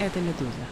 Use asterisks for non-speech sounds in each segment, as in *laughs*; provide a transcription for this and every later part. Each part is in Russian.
Это «Медуза».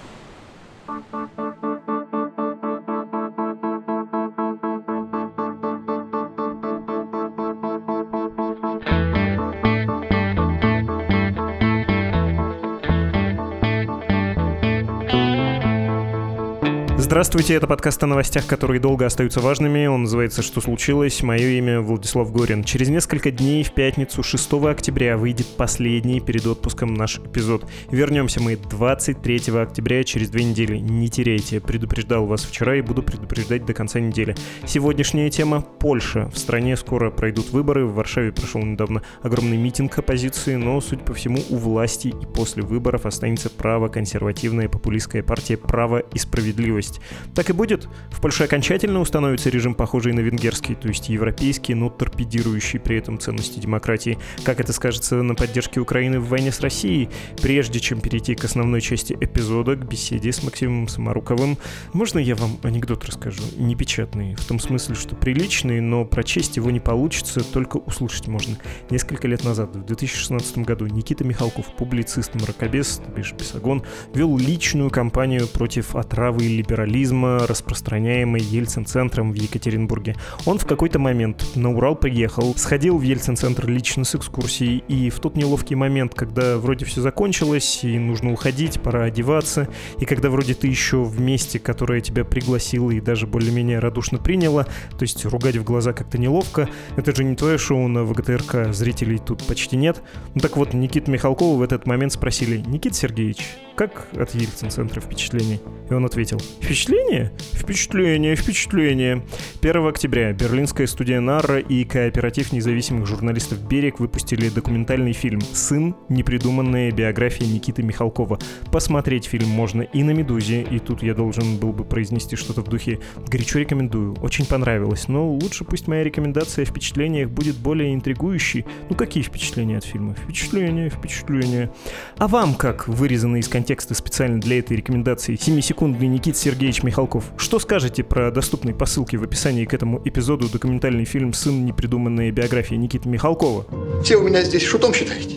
Здравствуйте, это подкаст о новостях, которые долго остаются важными. Он называется «Что случилось?». Мое имя Владислав Горин. Через несколько дней, в пятницу 6 октября, выйдет последний перед отпуском наш эпизод. Вернемся мы 23 октября, через две недели. Не теряйте. Предупреждал вас вчера и буду предупреждать до конца недели. Сегодняшняя тема – Польша. В стране скоро пройдут выборы. В Варшаве прошел недавно огромный митинг оппозиции, но, судя по всему, у власти и после выборов останется право-консервативная популистская партия «Право и справедливость». Так и будет. В Польше окончательно установится режим, похожий на венгерский, то есть европейский, но торпедирующий при этом ценности демократии. Как это скажется на поддержке Украины в войне с Россией? Прежде чем перейти к основной части эпизода, к беседе с Максимом Самаруковым, можно я вам анекдот расскажу? Непечатный, в том смысле, что приличный, но прочесть его не получится, только услышать можно. Несколько лет назад, в 2016 году, Никита Михалков, публицист, мракобес, бишь Писагон, вел личную кампанию против отравы и либерализма либерализма, распространяемый Ельцин-центром в Екатеринбурге. Он в какой-то момент на Урал приехал, сходил в Ельцин-центр лично с экскурсией, и в тот неловкий момент, когда вроде все закончилось, и нужно уходить, пора одеваться, и когда вроде ты еще в месте, которое тебя пригласило и даже более-менее радушно приняло, то есть ругать в глаза как-то неловко, это же не твое шоу на ВГТРК, зрителей тут почти нет. Ну так вот, Никита Михалкова в этот момент спросили, Никит Сергеевич, как от Ельцин-центра впечатление? И он ответил, впечатление? Впечатление, впечатление. 1 октября берлинская студия Нарра и кооператив независимых журналистов «Берег» выпустили документальный фильм «Сын. Непридуманная биография Никиты Михалкова». Посмотреть фильм можно и на «Медузе», и тут я должен был бы произнести что-то в духе «Горячо рекомендую, очень понравилось, но лучше пусть моя рекомендация о впечатлениях будет более интригующей». Ну какие впечатления от фильма? Впечатления, впечатления. А вам как, вырезанный из контекста тексты специально для этой рекомендации 7-секундный Никит Сергеевич Михалков. Что скажете про доступные по ссылке в описании к этому эпизоду документальный фильм «Сын непридуманной биографии» Никиты Михалкова? Все вы меня здесь шутом считаете?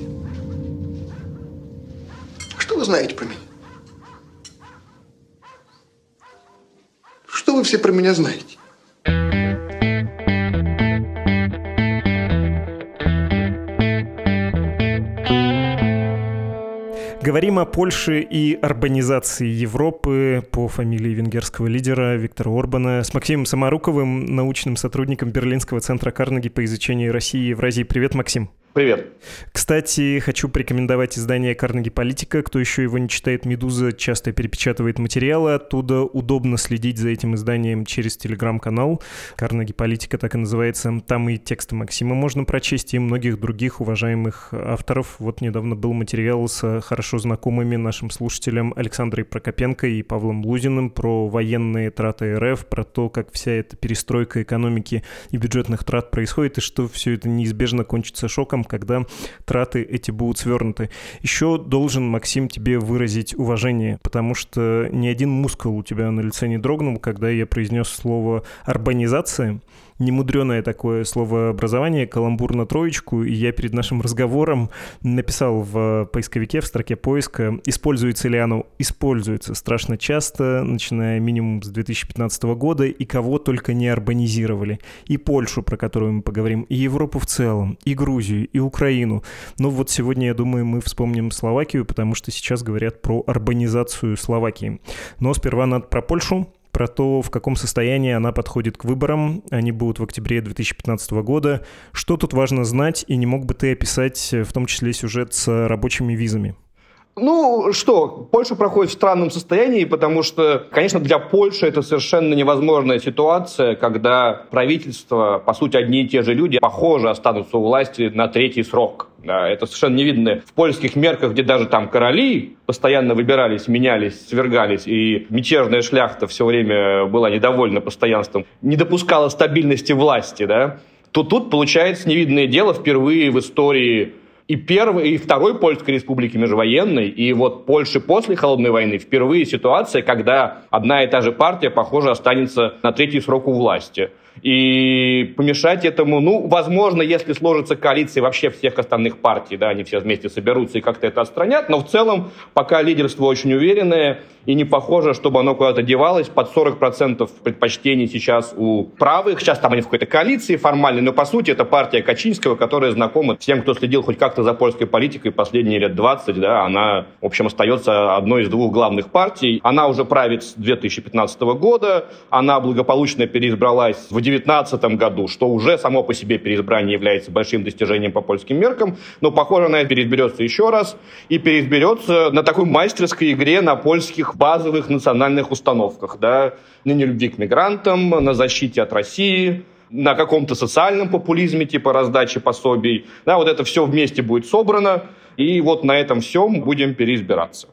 Что вы знаете про меня? Что вы все про меня знаете? Говорим о Польше и урбанизации Европы по фамилии венгерского лидера Виктора Орбана с Максимом Самаруковым, научным сотрудником Берлинского центра Карнеги по изучению России и Евразии. Привет, Максим. Привет. Кстати, хочу порекомендовать издание «Карнеги Политика». Кто еще его не читает, «Медуза» часто перепечатывает материалы. Оттуда удобно следить за этим изданием через телеграм-канал. «Карнеги Политика» так и называется. Там и тексты Максима можно прочесть, и многих других уважаемых авторов. Вот недавно был материал с хорошо знакомыми нашим слушателям Александрой Прокопенко и Павлом Лузиным про военные траты РФ, про то, как вся эта перестройка экономики и бюджетных трат происходит, и что все это неизбежно кончится шоком моментом, когда траты эти будут свернуты. Еще должен, Максим, тебе выразить уважение, потому что ни один мускул у тебя на лице не дрогнул, когда я произнес слово «арбанизация», немудреное такое словообразование, каламбур на троечку, и я перед нашим разговором написал в поисковике, в строке поиска, используется ли оно. Используется страшно часто, начиная минимум с 2015 года, и кого только не урбанизировали. И Польшу, про которую мы поговорим, и Европу в целом, и Грузию, и Украину. Но вот сегодня, я думаю, мы вспомним Словакию, потому что сейчас говорят про урбанизацию Словакии. Но сперва надо про Польшу про то, в каком состоянии она подходит к выборам. Они будут в октябре 2015 года. Что тут важно знать, и не мог бы ты описать в том числе сюжет с рабочими визами? Ну что, Польша проходит в странном состоянии, потому что, конечно, для Польши это совершенно невозможная ситуация, когда правительство, по сути, одни и те же люди, похоже, останутся у власти на третий срок. Да, это совершенно не видно в польских мерках, где даже там короли постоянно выбирались, менялись, свергались, и мятежная шляхта все время была недовольна постоянством, не допускала стабильности власти, да, то тут получается невидное дело впервые в истории и первой, и второй Польской республики межвоенной, и вот Польши после Холодной войны впервые ситуация, когда одна и та же партия, похоже, останется на третий срок у власти. И помешать этому, ну, возможно, если сложится коалиция вообще всех остальных партий, да, они все вместе соберутся и как-то это отстранят, но в целом пока лидерство очень уверенное, и не похоже, чтобы оно куда-то девалось. Под 40% предпочтений сейчас у правых. Сейчас там они в какой-то коалиции формальной, но по сути это партия Качинского, которая знакома всем, кто следил хоть как-то за польской политикой последние лет 20. Да, она, в общем, остается одной из двух главных партий. Она уже правит с 2015 года. Она благополучно переизбралась в 2019 году, что уже само по себе переизбрание является большим достижением по польским меркам. Но, похоже, она переизберется еще раз. И переизберется на такой мастерской игре на польских базовых национальных установках, да, на нелюбви к мигрантам, на защите от России, на каком-то социальном популизме, типа раздачи пособий. Да, вот это все вместе будет собрано, и вот на этом всем будем переизбираться.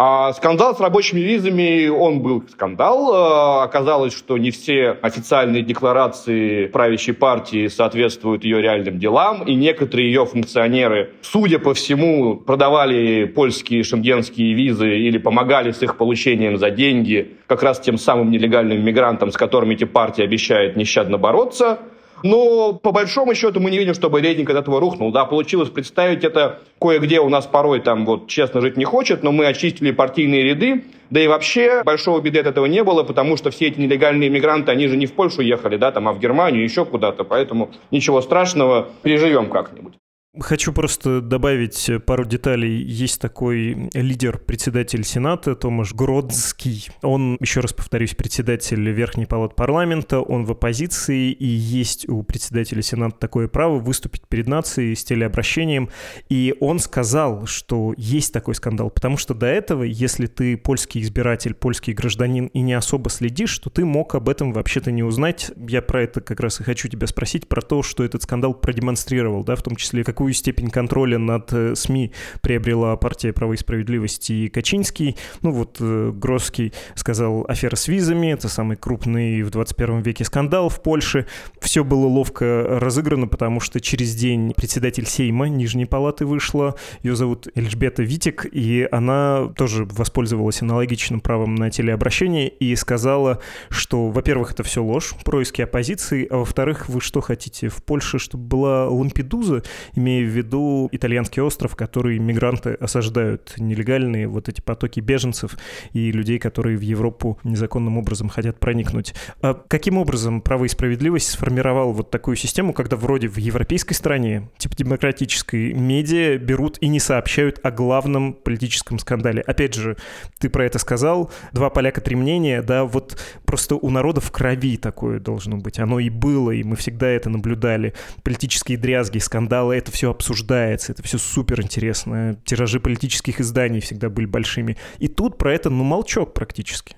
А скандал с рабочими визами, он был скандал. А, оказалось, что не все официальные декларации правящей партии соответствуют ее реальным делам, и некоторые ее функционеры, судя по всему, продавали польские шенгенские визы или помогали с их получением за деньги как раз тем самым нелегальным мигрантам, с которыми эти партии обещают нещадно бороться – но по большому счету мы не видим, чтобы рейтинг от этого рухнул. Да, получилось представить это кое-где у нас порой там вот честно жить не хочет, но мы очистили партийные ряды, да и вообще большого беды от этого не было, потому что все эти нелегальные мигранты, они же не в Польшу ехали, да, там, а в Германию, еще куда-то, поэтому ничего страшного, переживем как-нибудь. Хочу просто добавить пару деталей. Есть такой лидер, председатель Сената Томаш Гродский. Он, еще раз повторюсь, председатель Верхней палаты парламента, он в оппозиции, и есть у председателя Сената такое право выступить перед нацией с телеобращением. И он сказал, что есть такой скандал, потому что до этого, если ты польский избиратель, польский гражданин и не особо следишь, то ты мог об этом вообще-то не узнать. Я про это как раз и хочу тебя спросить, про то, что этот скандал продемонстрировал, да, в том числе какую какую степень контроля над э, СМИ приобрела партия «Право и справедливость» и Качинский. Ну вот э, Гросский сказал афера с визами, это самый крупный в 21 веке скандал в Польше. Все было ловко разыграно, потому что через день председатель Сейма Нижней Палаты вышла, ее зовут Эльжбета Витик, и она тоже воспользовалась аналогичным правом на телеобращение и сказала, что, во-первых, это все ложь, происки оппозиции, а во-вторых, вы что хотите, в Польше, чтобы была Лампедуза, имея в виду итальянский остров, который мигранты осаждают, нелегальные вот эти потоки беженцев и людей, которые в Европу незаконным образом хотят проникнуть. А каким образом право и справедливость сформировал вот такую систему, когда вроде в европейской стране, типа демократической, медиа берут и не сообщают о главном политическом скандале? Опять же, ты про это сказал, два поляка, три мнения, да, вот просто у народа в крови такое должно быть. Оно и было, и мы всегда это наблюдали. Политические дрязги, скандалы, это все обсуждается, это все супер интересно. Тиражи политических изданий всегда были большими. И тут про это, ну, молчок практически.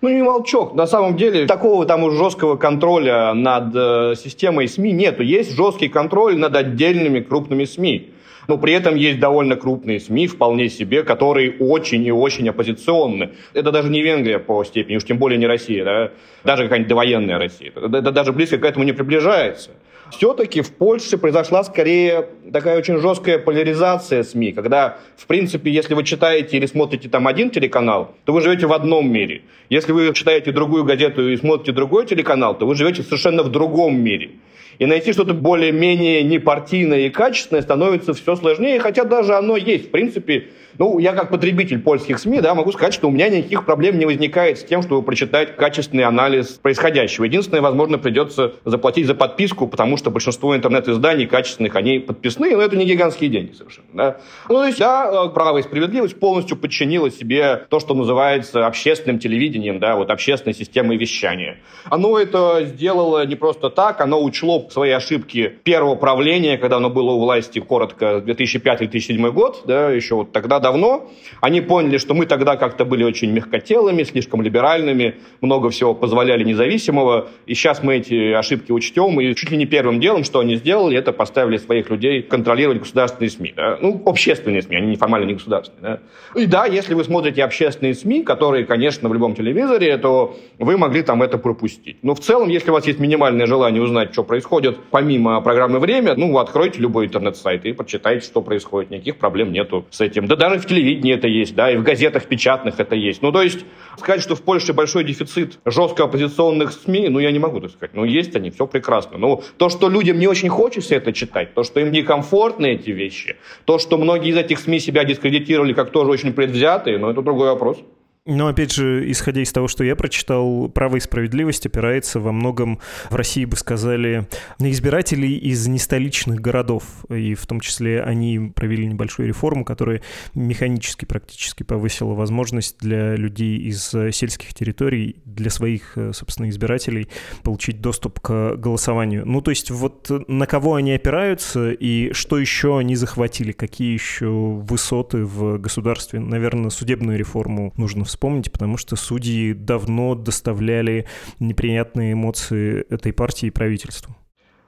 Ну, не молчок. На самом деле, такого там уж жесткого контроля над э, системой СМИ нету. Есть жесткий контроль над отдельными крупными СМИ. Но при этом есть довольно крупные СМИ, вполне себе, которые очень и очень оппозиционны. Это даже не Венгрия по степени, уж тем более не Россия, да? даже какая-нибудь довоенная Россия. Это даже близко к этому не приближается все-таки в Польше произошла скорее такая очень жесткая поляризация СМИ, когда, в принципе, если вы читаете или смотрите там один телеканал, то вы живете в одном мире. Если вы читаете другую газету и смотрите другой телеканал, то вы живете совершенно в другом мире. И найти что-то более-менее непартийное и качественное становится все сложнее, хотя даже оно есть. В принципе, ну, я как потребитель польских СМИ, да, могу сказать, что у меня никаких проблем не возникает с тем, чтобы прочитать качественный анализ происходящего. Единственное, возможно, придется заплатить за подписку, потому что большинство интернет-изданий качественных, они подписаны, но это не гигантские деньги совершенно. Да. Ну, то есть, да, право и справедливость полностью подчинила себе то, что называется общественным телевидением, да, вот общественной системой вещания. Оно это сделало не просто так, оно учло свои ошибки первого правления, когда оно было у власти коротко 2005-2007 год, да, еще вот тогда давно. Они поняли, что мы тогда как-то были очень мягкотелыми, слишком либеральными, много всего позволяли независимого. И сейчас мы эти ошибки учтем. И чуть ли не первым делом, что они сделали, это поставили своих людей контролировать государственные СМИ. Да? Ну, общественные СМИ, они неформально не государственные. Да? И да, если вы смотрите общественные СМИ, которые, конечно, в любом телевизоре, то вы могли там это пропустить. Но в целом, если у вас есть минимальное желание узнать, что происходит, помимо программы «Время», ну, откройте любой интернет-сайт и почитайте, что происходит. Никаких проблем нету с этим. Да даже в телевидении это есть, да, и в газетах печатных это есть. Ну, то есть сказать, что в Польше большой дефицит жестко оппозиционных СМИ, ну, я не могу так сказать. Ну, есть они, все прекрасно. Но то, что людям не очень хочется это читать, то, что им некомфортны эти вещи, то, что многие из этих СМИ себя дискредитировали как тоже очень предвзятые, но это другой вопрос. Но опять же, исходя из того, что я прочитал, право и справедливость опирается во многом, в России бы сказали, на избирателей из нестоличных городов. И в том числе они провели небольшую реформу, которая механически практически повысила возможность для людей из сельских территорий, для своих, собственно, избирателей получить доступ к голосованию. Ну, то есть вот на кого они опираются и что еще они захватили, какие еще высоты в государстве. Наверное, судебную реформу нужно вспомнить, потому что судьи давно доставляли неприятные эмоции этой партии и правительству.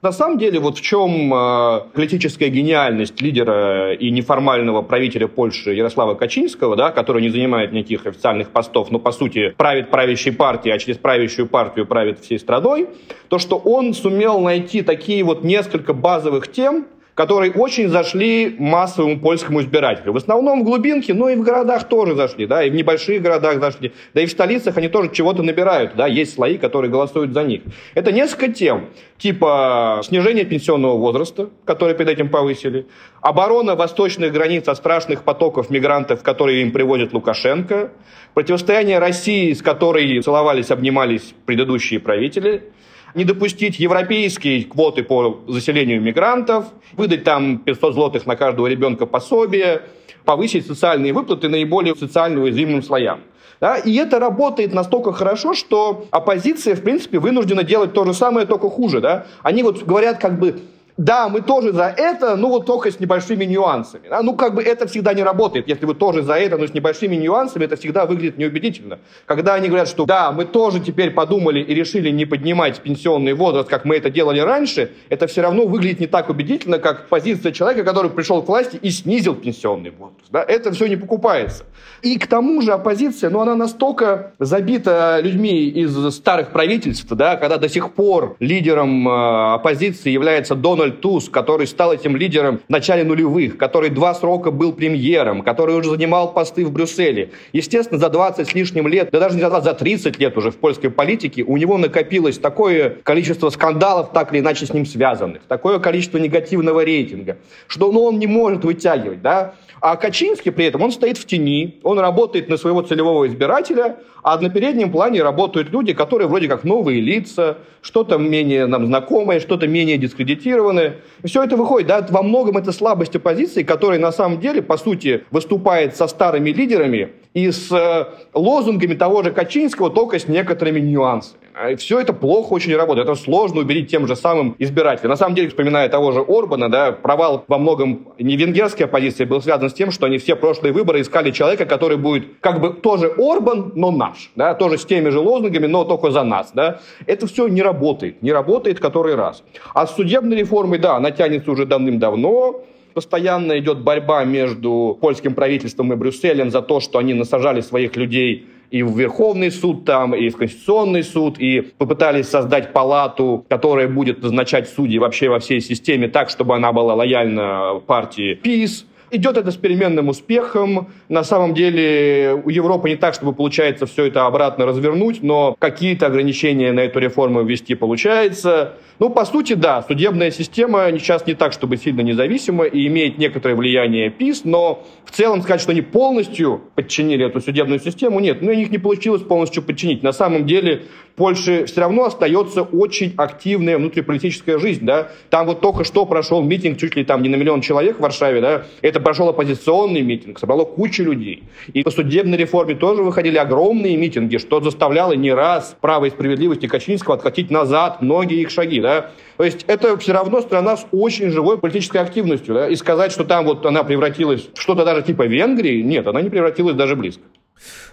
На самом деле, вот в чем э, политическая гениальность лидера и неформального правителя Польши Ярослава Качинского, да, который не занимает никаких официальных постов, но, по сути, правит правящей партией, а через правящую партию правит всей страной, то, что он сумел найти такие вот несколько базовых тем, которые очень зашли массовому польскому избирателю. В основном в глубинке, но и в городах тоже зашли, да, и в небольших городах зашли, да и в столицах они тоже чего-то набирают, да, есть слои, которые голосуют за них. Это несколько тем, типа снижение пенсионного возраста, который перед этим повысили, оборона восточных границ от страшных потоков мигрантов, которые им привозит Лукашенко, противостояние России, с которой целовались, обнимались предыдущие правители – не допустить европейские квоты по заселению мигрантов, выдать там 500 злотых на каждого ребенка пособие, повысить социальные выплаты наиболее социально уязвимым слоям. Да? И это работает настолько хорошо, что оппозиция, в принципе, вынуждена делать то же самое, только хуже. Да? Они вот говорят как бы да, мы тоже за это, ну вот только с небольшими нюансами. Да? Ну как бы это всегда не работает. Если вы тоже за это, но с небольшими нюансами, это всегда выглядит неубедительно. Когда они говорят, что да, мы тоже теперь подумали и решили не поднимать пенсионный возраст, как мы это делали раньше, это все равно выглядит не так убедительно, как позиция человека, который пришел к власти и снизил пенсионный возраст. Да? Это все не покупается. И к тому же оппозиция, ну она настолько забита людьми из старых правительств, да, когда до сих пор лидером э, оппозиции является Дональд Дональд Туск, который стал этим лидером в начале нулевых, который два срока был премьером, который уже занимал посты в Брюсселе. Естественно, за 20 с лишним лет, да даже не за 20, за 30 лет уже в польской политике у него накопилось такое количество скандалов, так или иначе с ним связанных, такое количество негативного рейтинга, что ну, он не может вытягивать. Да? А Качинский при этом, он стоит в тени, он работает на своего целевого избирателя, а на переднем плане работают люди, которые вроде как новые лица, что-то менее нам знакомое, что-то менее дискредитированное. И все это выходит, да, во многом это слабость оппозиции, которая на самом деле, по сути, выступает со старыми лидерами и с э, лозунгами того же Качинского, только с некоторыми нюансами. А все это плохо очень работает. Это сложно убедить тем же самым избирателям. На самом деле, вспоминая того же Орбана, да, провал во многом не венгерской оппозиции был связан с тем, что они все прошлые выборы искали человека, который будет как бы тоже Орбан, но наш. Да, тоже с теми же лозунгами, но только за нас. Да. Это все не работает. Не работает который раз. А с судебной реформой, да, она тянется уже давным-давно. Постоянно идет борьба между польским правительством и Брюсселем за то, что они насажали своих людей и в Верховный суд там, и в Конституционный суд, и попытались создать палату, которая будет назначать судьи вообще во всей системе так, чтобы она была лояльна партии ПИС. Идет это с переменным успехом. На самом деле у Европы не так, чтобы получается все это обратно развернуть, но какие-то ограничения на эту реформу ввести получается. Ну, по сути, да, судебная система сейчас не так, чтобы сильно независима и имеет некоторое влияние ПИС, но в целом сказать, что они полностью подчинили эту судебную систему, нет, ну, у них не получилось полностью подчинить. На самом деле Польше все равно остается очень активная внутриполитическая жизнь, да. Там вот только что прошел митинг чуть ли там не на миллион человек в Варшаве, да. Это прошел оппозиционный митинг, собрало кучу людей. И по судебной реформе тоже выходили огромные митинги, что заставляло не раз право и справедливости Качинского откатить назад многие их шаги, да. То есть это все равно страна с очень живой политической активностью, да. И сказать, что там вот она превратилась в что-то даже типа Венгрии, нет, она не превратилась даже близко.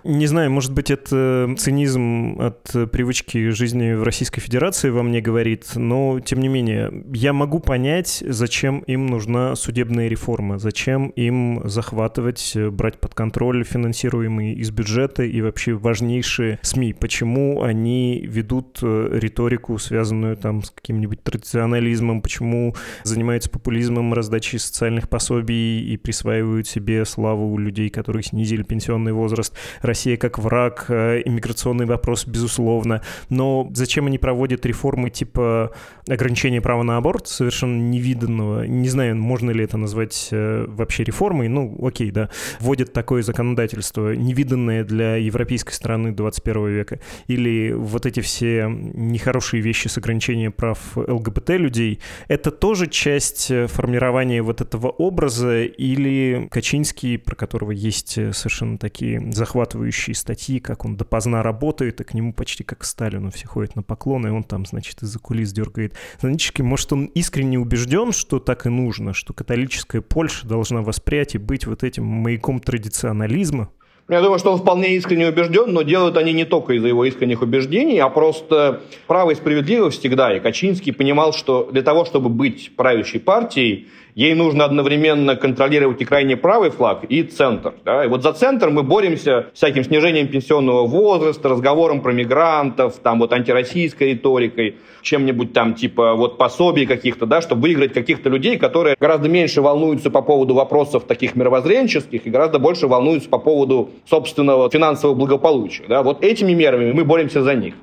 Не знаю, может быть, это цинизм от привычки жизни в Российской Федерации во мне говорит, но, тем не менее, я могу понять, зачем им нужна судебная реформа, зачем им захватывать, брать под контроль финансируемые из бюджета и вообще важнейшие СМИ, почему они ведут э, риторику, связанную там с каким-нибудь традиционализмом, почему занимаются популизмом, раздачей социальных пособий и присваивают себе славу людей, которые снизили пенсионный возраст. Россия как враг, э, иммиграционный вопрос, безусловно. Но зачем они проводят реформы типа ограничения права на аборт, совершенно невиданного, не знаю, можно ли это назвать э, вообще реформой, ну, окей, да, вводят такое законодательство, невиданное для европейской страны 21 века, или вот эти все нехорошие вещи с ограничением прав ЛГБТ людей, это тоже часть э, формирования вот этого образа, или Качинский, про которого есть совершенно такие захватывающие статьи, как он допоздна работает, и к нему почти как к Сталину все ходят на поклоны, и он там, значит, из-за кулис дергает занички. Может, он искренне убежден, что так и нужно, что католическая Польша должна воспрять и быть вот этим маяком традиционализма? Я думаю, что он вполне искренне убежден, но делают они не только из-за его искренних убеждений, а просто право и справедливость всегда. И Качинский понимал, что для того, чтобы быть правящей партией, ей нужно одновременно контролировать и крайне правый флаг, и центр. Да? И вот за центр мы боремся всяким снижением пенсионного возраста, разговором про мигрантов, там вот антироссийской риторикой, чем-нибудь там типа вот пособий каких-то, да, чтобы выиграть каких-то людей, которые гораздо меньше волнуются по поводу вопросов таких мировоззренческих и гораздо больше волнуются по поводу собственного финансового благополучия. Да? Вот этими мерами мы боремся за них.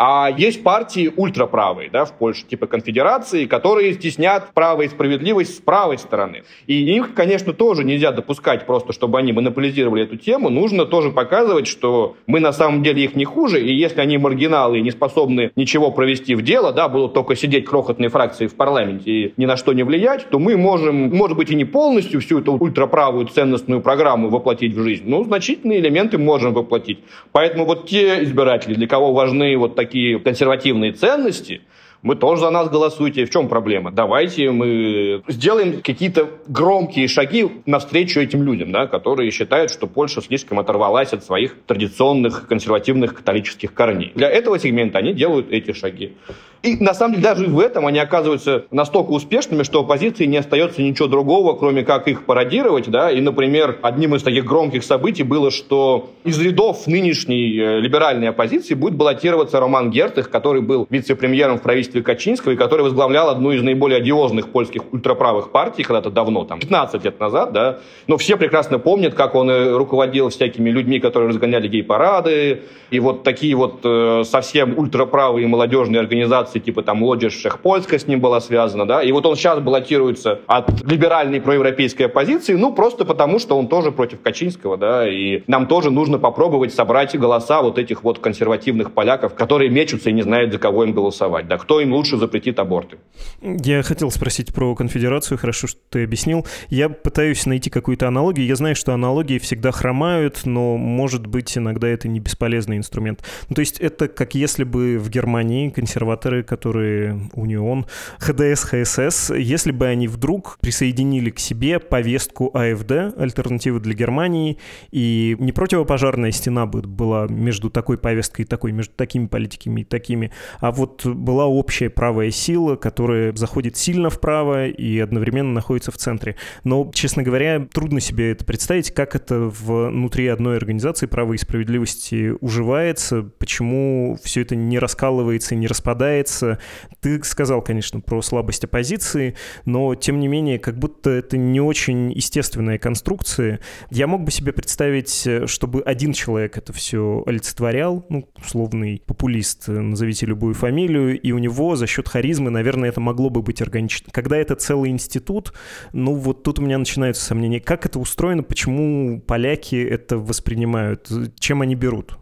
А есть партии ультраправые да, в Польше, типа конфедерации, которые стеснят право и справедливость с правой стороны. И их, конечно, тоже нельзя допускать просто, чтобы они монополизировали эту тему. Нужно тоже показывать, что мы на самом деле их не хуже, и если они маргиналы и не способны ничего провести в дело, да, будут только сидеть крохотные фракции в парламенте и ни на что не влиять, то мы можем, может быть, и не полностью всю эту ультраправую ценностную программу воплотить в жизнь, но значительные элементы можем воплотить. Поэтому вот те избиратели, для кого важны вот такие такие консервативные ценности, мы тоже за нас голосуйте. В чем проблема? Давайте мы сделаем какие-то громкие шаги навстречу этим людям, да, которые считают, что Польша слишком оторвалась от своих традиционных консервативных католических корней. Для этого сегмента они делают эти шаги. И на самом деле даже в этом они оказываются настолько успешными, что оппозиции не остается ничего другого, кроме как их пародировать. Да? И, например, одним из таких громких событий было, что из рядов нынешней э, либеральной оппозиции будет баллотироваться Роман Гертых, который был вице-премьером в правительстве Качинского и который возглавлял одну из наиболее одиозных польских ультраправых партий когда-то давно, там, 15 лет назад. Да? Но все прекрасно помнят, как он э, руководил всякими людьми, которые разгоняли гей-парады, и вот такие вот э, совсем ультраправые молодежные организации организации, типа там Лоджи Шехпольска с ним была связана, да, и вот он сейчас баллотируется от либеральной проевропейской оппозиции, ну, просто потому, что он тоже против Качинского, да, и нам тоже нужно попробовать собрать голоса вот этих вот консервативных поляков, которые мечутся и не знают, за кого им голосовать, да, кто им лучше запретит аборты. Я хотел спросить про конфедерацию, хорошо, что ты объяснил. Я пытаюсь найти какую-то аналогию. Я знаю, что аналогии всегда хромают, но, может быть, иногда это не бесполезный инструмент. Ну, то есть это как если бы в Германии консерваторы которые Унион, ХДС, ХСС, если бы они вдруг присоединили к себе повестку АФД, альтернативы для Германии, и не противопожарная стена бы была между такой повесткой и такой, между такими политиками и такими, а вот была общая правая сила, которая заходит сильно вправо и одновременно находится в центре. Но, честно говоря, трудно себе это представить, как это внутри одной организации права и справедливости уживается, почему все это не раскалывается, не распадается, является... Ты сказал, конечно, про слабость оппозиции, но, тем не менее, как будто это не очень естественная конструкция. Я мог бы себе представить, чтобы один человек это все олицетворял, ну, условный популист, назовите любую фамилию, и у него за счет харизмы, наверное, это могло бы быть органично. Когда это целый институт, ну, вот тут у меня начинаются сомнения. Как это устроено, почему поляки это воспринимают, чем они берут?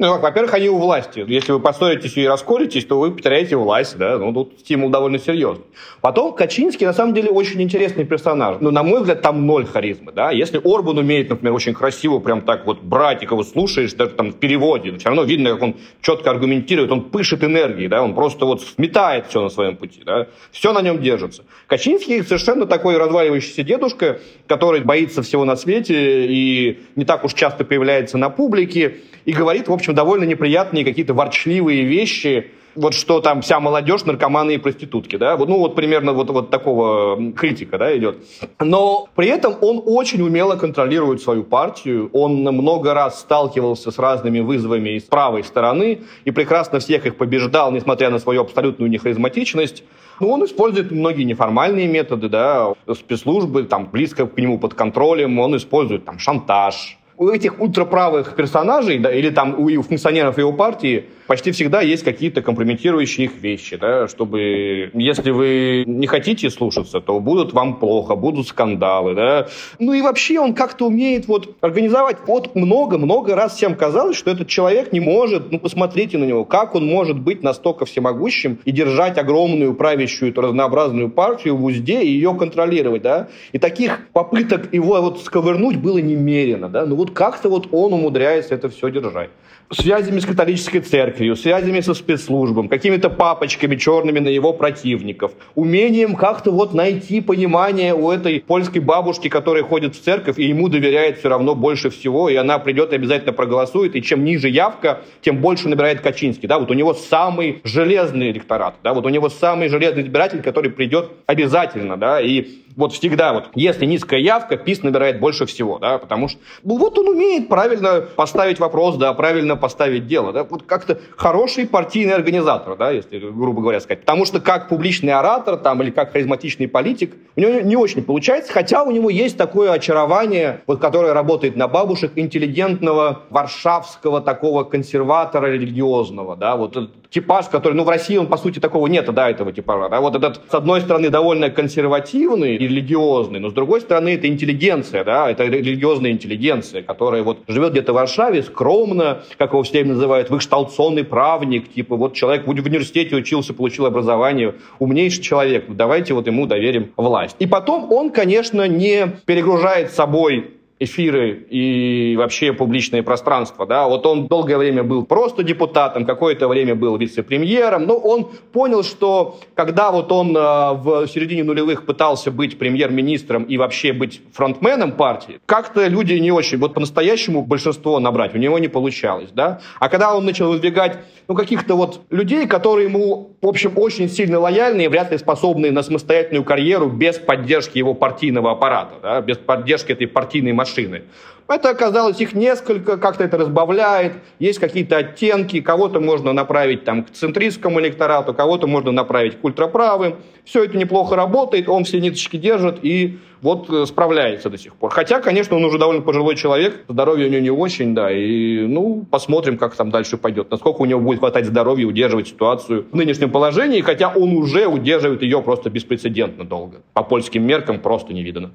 Ну, во-первых, они у власти. Если вы поссоритесь и расколетесь, то вы потеряете власть, да, ну, тут стимул довольно серьезный. Потом Качинский, на самом деле, очень интересный персонаж. Ну, на мой взгляд, там ноль харизмы, да. Если Орбан умеет, например, очень красиво прям так вот брать, и кого слушаешь, даже там в переводе, все равно видно, как он четко аргументирует, он пышет энергией, да, он просто вот сметает все на своем пути, да, все на нем держится. Качинский совершенно такой разваливающийся дедушка, который боится всего на свете и не так уж часто появляется на публике, и говорит, в общем, довольно неприятные какие-то ворчливые вещи, вот что там вся молодежь, наркоманы и проститутки, да, вот, ну вот примерно вот, вот такого критика, да, идет. Но при этом он очень умело контролирует свою партию, он много раз сталкивался с разными вызовами с правой стороны и прекрасно всех их побеждал, несмотря на свою абсолютную нехаризматичность. Но он использует многие неформальные методы, да, спецслужбы, там, близко к нему под контролем, он использует там шантаж, у этих ультраправых персонажей, да, или там у функционеров его партии, почти всегда есть какие-то компрометирующие их вещи, да, чтобы, если вы не хотите слушаться, то будут вам плохо, будут скандалы, да. Ну и вообще он как-то умеет вот организовать. Вот много-много раз всем казалось, что этот человек не может, ну посмотрите на него, как он может быть настолько всемогущим и держать огромную правящую эту разнообразную партию в узде и ее контролировать, да. И таких попыток его вот сковырнуть было немерено, да. Ну вот как-то вот он умудряется это все держать связями с католической церковью, связями со спецслужбами, какими-то папочками черными на его противников, умением как-то вот найти понимание у этой польской бабушки, которая ходит в церковь и ему доверяет все равно больше всего, и она придет и обязательно проголосует, и чем ниже явка, тем больше набирает Качинский. Да? Вот у него самый железный электорат, да? вот у него самый железный избиратель, который придет обязательно, да, и вот всегда вот, если низкая явка, ПИС набирает больше всего, да, потому что ну, вот он умеет правильно поставить вопрос, да, правильно поставить дело, да, вот как-то хороший партийный организатор, да, если грубо говоря сказать, потому что как публичный оратор там или как харизматичный политик у него не очень получается, хотя у него есть такое очарование, вот которое работает на бабушек, интеллигентного варшавского такого консерватора религиозного, да, вот типаж, который, ну, в России он, по сути, такого нет, да, этого типажа. Да? Вот этот, с одной стороны, довольно консервативный и религиозный, но с другой стороны, это интеллигенция, да, это религиозная интеллигенция, которая вот живет где-то в Варшаве, скромно, как его все время называют, вышталцонный правник, типа вот человек в университете учился, получил образование, умнейший человек, давайте вот ему доверим власть. И потом он, конечно, не перегружает собой эфиры и вообще публичное пространство. Да? Вот он долгое время был просто депутатом, какое-то время был вице-премьером, но он понял, что когда вот он э, в середине нулевых пытался быть премьер-министром и вообще быть фронтменом партии, как-то люди не очень, вот по-настоящему большинство набрать у него не получалось. Да? А когда он начал выдвигать ну, каких-то вот людей, которые ему, в общем, очень сильно лояльны и вряд ли способны на самостоятельную карьеру без поддержки его партийного аппарата, да? без поддержки этой партийной машины машины. Это оказалось их несколько, как-то это разбавляет, есть какие-то оттенки, кого-то можно направить там, к центристскому электорату, кого-то можно направить к ультраправым. Все это неплохо работает, он все ниточки держит и вот э, справляется до сих пор. Хотя, конечно, он уже довольно пожилой человек, здоровье у него не очень, да, и, ну, посмотрим, как там дальше пойдет, насколько у него будет хватать здоровья удерживать ситуацию в нынешнем положении, хотя он уже удерживает ее просто беспрецедентно долго. По польским меркам просто не видно.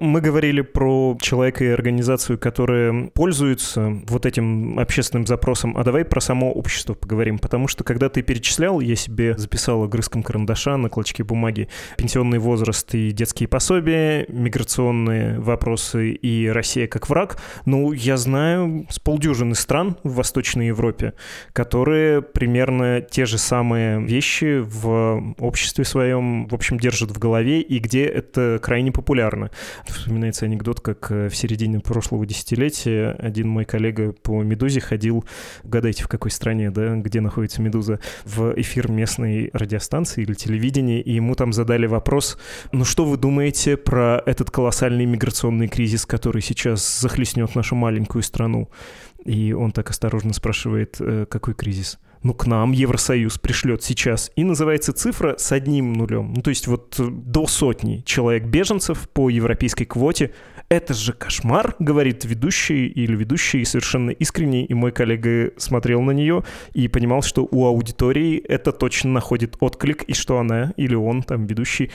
Мы говорили про человека и организацию, которые пользуются вот этим общественным запросом, а давай про само общество поговорим, потому что когда ты перечислял, я себе записал огрызком карандаша на клочке бумаги пенсионный возраст и детские пособия, миграционные вопросы и Россия как враг. Ну, я знаю с полдюжины стран в Восточной Европе, которые примерно те же самые вещи в обществе своем, в общем, держат в голове и где это крайне популярно. Вспоминается анекдот, как э, в середине прошлого десятилетия один мой коллега по «Медузе» ходил, угадайте, в какой стране, да, где находится «Медуза», в эфир местной радиостанции или телевидения, и ему там задали вопрос, ну что вы думаете про этот колоссальный миграционный кризис, который сейчас захлестнет нашу маленькую страну? И он так осторожно спрашивает, «Э, какой кризис? Ну, к нам Евросоюз пришлет сейчас. И называется цифра с одним нулем. Ну, то есть вот до сотни человек-беженцев по европейской квоте это же кошмар, говорит ведущий или ведущий совершенно искренне, и мой коллега смотрел на нее и понимал, что у аудитории это точно находит отклик, и что она или он, там, ведущий,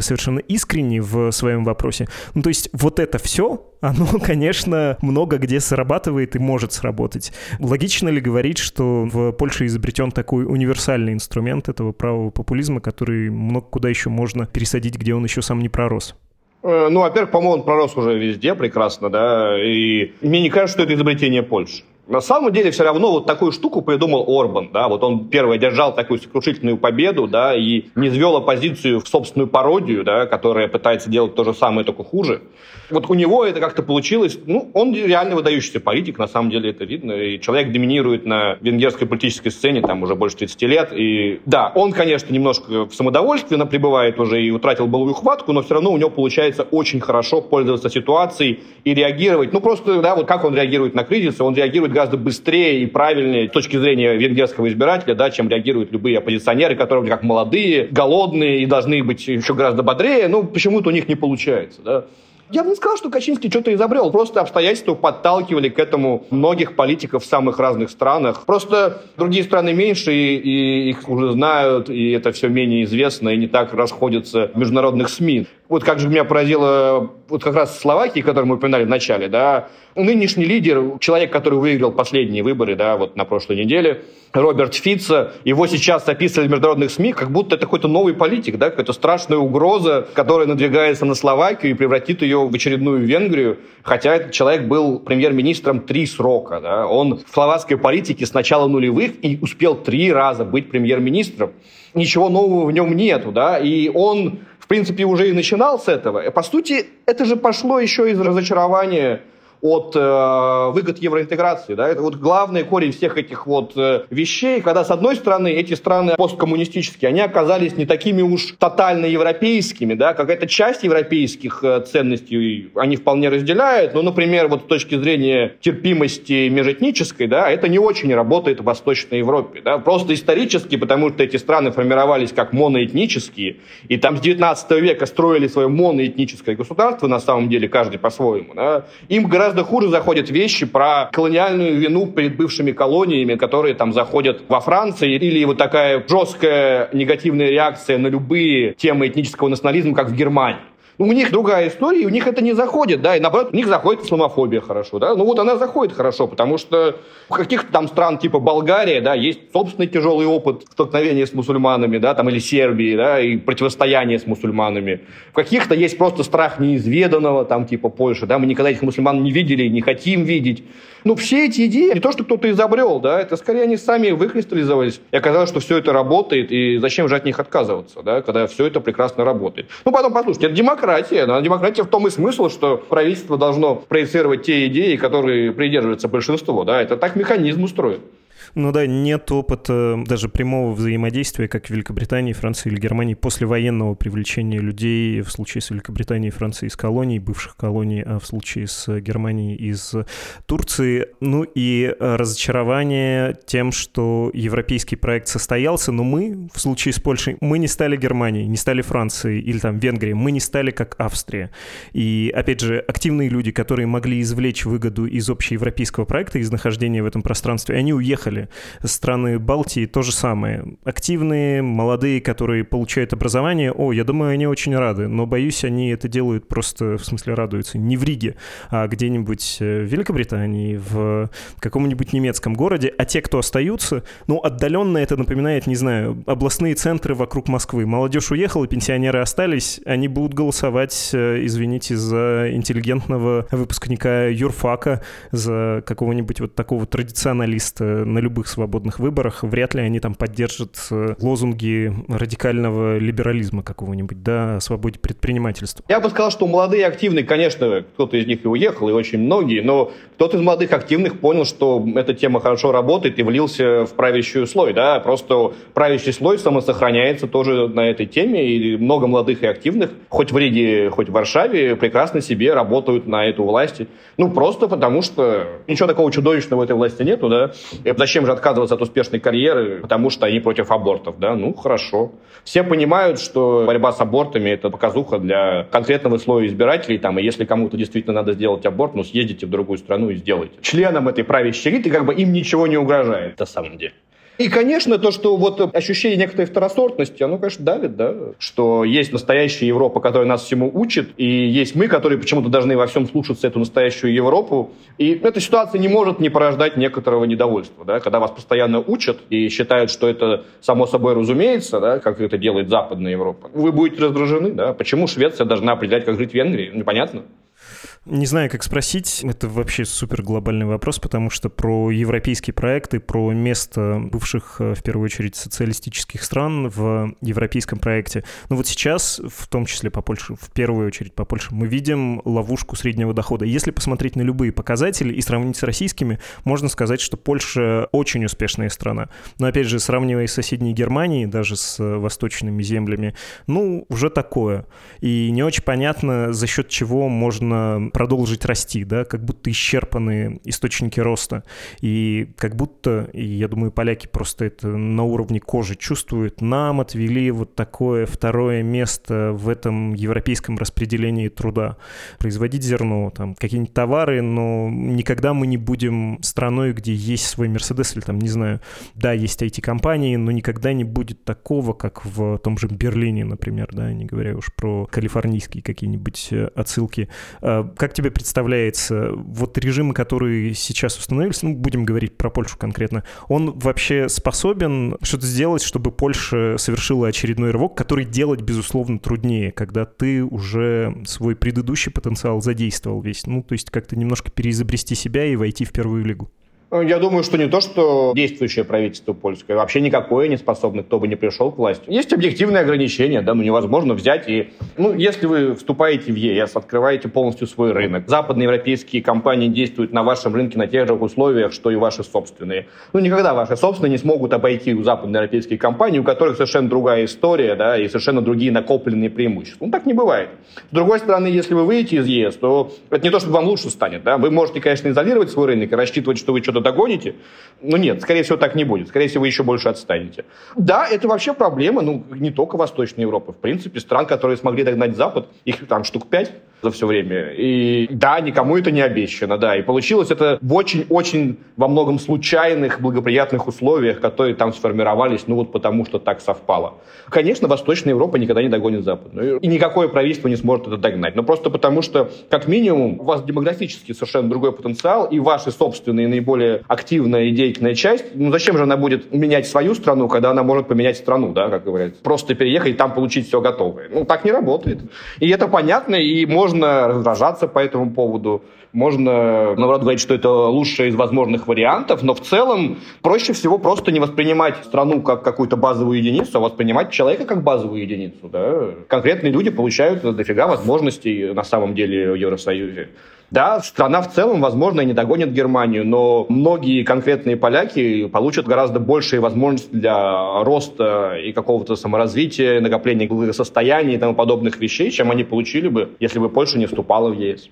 совершенно искренне в своем вопросе. Ну, то есть вот это все, оно, *laughs* конечно, много где срабатывает и может сработать. Логично ли говорить, что в Польше изобретен такой универсальный инструмент этого правого популизма, который много куда еще можно пересадить, где он еще сам не пророс? Э, ну, во-первых, по-моему, он пророс уже везде прекрасно, да, и мне не кажется, что это изобретение Польши. На самом деле все равно вот такую штуку придумал Орбан, да, вот он первый одержал такую сокрушительную победу, да, и не звел оппозицию в собственную пародию, да, которая пытается делать то же самое, только хуже. Вот у него это как-то получилось, ну, он реально выдающийся политик, на самом деле это видно, и человек доминирует на венгерской политической сцене там уже больше 30 лет, и да, он, конечно, немножко в самодовольстве пребывает уже и утратил былую хватку, но все равно у него получается очень хорошо пользоваться ситуацией и реагировать, ну, просто, да, вот как он реагирует на кризисы, он реагирует гораздо быстрее и правильнее с точки зрения венгерского избирателя, да, чем реагируют любые оппозиционеры, которые как молодые, голодные и должны быть еще гораздо бодрее. Ну, почему-то у них не получается, да. Я бы не сказал, что Качинский что-то изобрел. Просто обстоятельства подталкивали к этому многих политиков в самых разных странах. Просто другие страны меньше, и, и их уже знают, и это все менее известно, и не так расходятся в международных СМИ. Вот как же меня поразило, вот как раз Словакии, которую мы упоминали в начале, да, нынешний лидер, человек, который выиграл последние выборы, да, вот на прошлой неделе, Роберт Фица, его сейчас описывали в международных СМИ, как будто это какой-то новый политик, да, какая-то страшная угроза, которая надвигается на Словакию и превратит ее в очередную Венгрию, хотя этот человек был премьер-министром три срока, да, он в словацкой политике с начала нулевых и успел три раза быть премьер-министром. Ничего нового в нем нету, да, и он в принципе, уже и начинал с этого. По сути, это же пошло еще из разочарования от э, выгод евроинтеграции. Да? Это вот главный корень всех этих вот э, вещей, когда, с одной стороны, эти страны посткоммунистические, они оказались не такими уж тотально европейскими, да? какая-то часть европейских э, ценностей они вполне разделяют, но, например, вот с точки зрения терпимости межэтнической, да, это не очень работает в Восточной Европе. Да? Просто исторически, потому что эти страны формировались как моноэтнические, и там с 19 века строили свое моноэтническое государство, на самом деле, каждый по-своему. Да? Им гораздо гораздо хуже заходят вещи про колониальную вину перед бывшими колониями, которые там заходят во Франции, или вот такая жесткая негативная реакция на любые темы этнического национализма, как в Германии. У них другая история, и у них это не заходит, да, и наоборот, у них заходит исламофобия хорошо, да, ну вот она заходит хорошо, потому что у каких-то там стран типа Болгария, да, есть собственный тяжелый опыт столкновения с мусульманами, да, там, или Сербии, да, и противостояния с мусульманами. В каких-то есть просто страх неизведанного, там, типа Польши, да, мы никогда этих мусульман не видели, не хотим видеть. Ну, все эти идеи, не то, что кто-то изобрел, да, это скорее они сами выкристаллизовались, и оказалось, что все это работает, и зачем же от них отказываться, да, когда все это прекрасно работает. Ну, потом, послушайте, это демократия, да, демократия в том и смысл, что правительство должно проецировать те идеи, которые придерживается большинство, да, это так механизм устроен. Ну да, нет опыта даже прямого взаимодействия, как в Великобритании, Франции или Германии, после военного привлечения людей в случае с Великобританией Францией из колоний, бывших колоний, а в случае с Германией из Турции. Ну и разочарование тем, что европейский проект состоялся, но мы, в случае с Польшей, мы не стали Германией, не стали Францией или там Венгрией, мы не стали как Австрия. И, опять же, активные люди, которые могли извлечь выгоду из общеевропейского проекта, из нахождения в этом пространстве, они уехали деле. Страны Балтии то же самое. Активные, молодые, которые получают образование, о, я думаю, они очень рады, но, боюсь, они это делают просто, в смысле, радуются не в Риге, а где-нибудь э, в Великобритании, в каком-нибудь немецком городе, а те, кто остаются, ну, отдаленно это напоминает, не знаю, областные центры вокруг Москвы. Молодежь уехала, пенсионеры остались, они будут голосовать, э, извините, за интеллигентного выпускника юрфака, за какого-нибудь вот такого традиционалиста на любых свободных выборах, вряд ли они там поддержат э, лозунги радикального либерализма какого-нибудь, да, о свободе предпринимательства. Я бы сказал, что молодые активные, конечно, кто-то из них и уехал, и очень многие, но кто-то из молодых активных понял, что эта тема хорошо работает и влился в правящий слой, да, просто правящий слой самосохраняется тоже на этой теме, и много молодых и активных, хоть в Риге, хоть в Варшаве, прекрасно себе работают на эту власть. Ну, просто потому что ничего такого чудовищного в этой власти нету, да. Зачем зачем же отказываться от успешной карьеры, потому что они против абортов, да? Ну, хорошо. Все понимают, что борьба с абортами – это показуха для конкретного слоя избирателей, там, и если кому-то действительно надо сделать аборт, ну, съездите в другую страну и сделайте. Членам этой правящей элиты как бы им ничего не угрожает на самом деле. И, конечно, то, что вот ощущение некоторой второсортности, оно, конечно, давит, да, что есть настоящая Европа, которая нас всему учит, и есть мы, которые почему-то должны во всем слушаться эту настоящую Европу. И эта ситуация не может не порождать некоторого недовольства, да, когда вас постоянно учат и считают, что это само собой разумеется, да, как это делает Западная Европа. Вы будете раздражены, да, почему Швеция должна определять, как жить в Венгрии, непонятно. Не знаю, как спросить. Это вообще супер глобальный вопрос, потому что про европейские проекты, про место бывших, э, в первую очередь, социалистических стран в европейском проекте. Ну вот сейчас, в том числе по Польше, в первую очередь по Польше, мы видим ловушку среднего дохода. Если посмотреть на любые показатели и сравнить с российскими, можно сказать, что Польша очень успешная страна. Но опять же, сравнивая с соседней Германией, даже с восточными землями, ну, уже такое. И не очень понятно, за счет чего можно продолжить расти, да, как будто исчерпаны источники роста. И как будто, и я думаю, поляки просто это на уровне кожи чувствуют, нам отвели вот такое второе место в этом европейском распределении труда. Производить зерно, там, какие-нибудь товары, но никогда мы не будем страной, где есть свой Мерседес или там, не знаю, да, есть IT-компании, но никогда не будет такого, как в том же Берлине, например, да, не говоря уж про калифорнийские какие-нибудь э, отсылки. А как как тебе представляется, вот режим, который сейчас установился, ну, будем говорить про Польшу конкретно, он вообще способен что-то сделать, чтобы Польша совершила очередной рывок, который делать, безусловно, труднее, когда ты уже свой предыдущий потенциал задействовал весь. Ну, то есть как-то немножко переизобрести себя и войти в первую лигу. Я думаю, что не то, что действующее правительство польское, вообще никакое не способно, кто бы не пришел к власти. Есть объективные ограничения, да, ну невозможно взять и... Ну, если вы вступаете в ЕС, открываете полностью свой рынок, западноевропейские компании действуют на вашем рынке на тех же условиях, что и ваши собственные. Ну, никогда ваши собственные не смогут обойти у западноевропейских компаний, у которых совершенно другая история, да, и совершенно другие накопленные преимущества. Ну, так не бывает. С другой стороны, если вы выйдете из ЕС, то это не то, чтобы вам лучше станет, да, вы можете, конечно, изолировать свой рынок и рассчитывать, что вы что-то что-то догоните. Но нет, скорее всего, так не будет. Скорее всего, вы еще больше отстанете. Да, это вообще проблема, ну, не только Восточной Европы. В принципе, стран, которые смогли догнать Запад, их там штук пять за все время. И да, никому это не обещано, да. И получилось это в очень-очень во многом случайных, благоприятных условиях, которые там сформировались, ну вот потому что так совпало. Конечно, Восточная Европа никогда не догонит Западную. И никакое правительство не сможет это догнать. Но просто потому что, как минимум, у вас демографически совершенно другой потенциал, и ваши собственные наиболее активная и деятельная часть, ну зачем же она будет менять свою страну, когда она может поменять страну, да, как говорят. Просто переехать и там получить все готовое. Ну, так не работает. И это понятно, и можно можно раздражаться по этому поводу, можно, наоборот, говорить, что это лучшее из возможных вариантов, но в целом проще всего просто не воспринимать страну как какую-то базовую единицу, а воспринимать человека как базовую единицу. Да? Конкретные люди получают дофига возможностей на самом деле в Евросоюзе. Да, страна в целом, возможно, не догонит Германию, но многие конкретные поляки получат гораздо большие возможности для роста и какого-то саморазвития, накопления благосостояния и тому подобных вещей, чем они получили бы, если бы Польша не вступала в ЕС.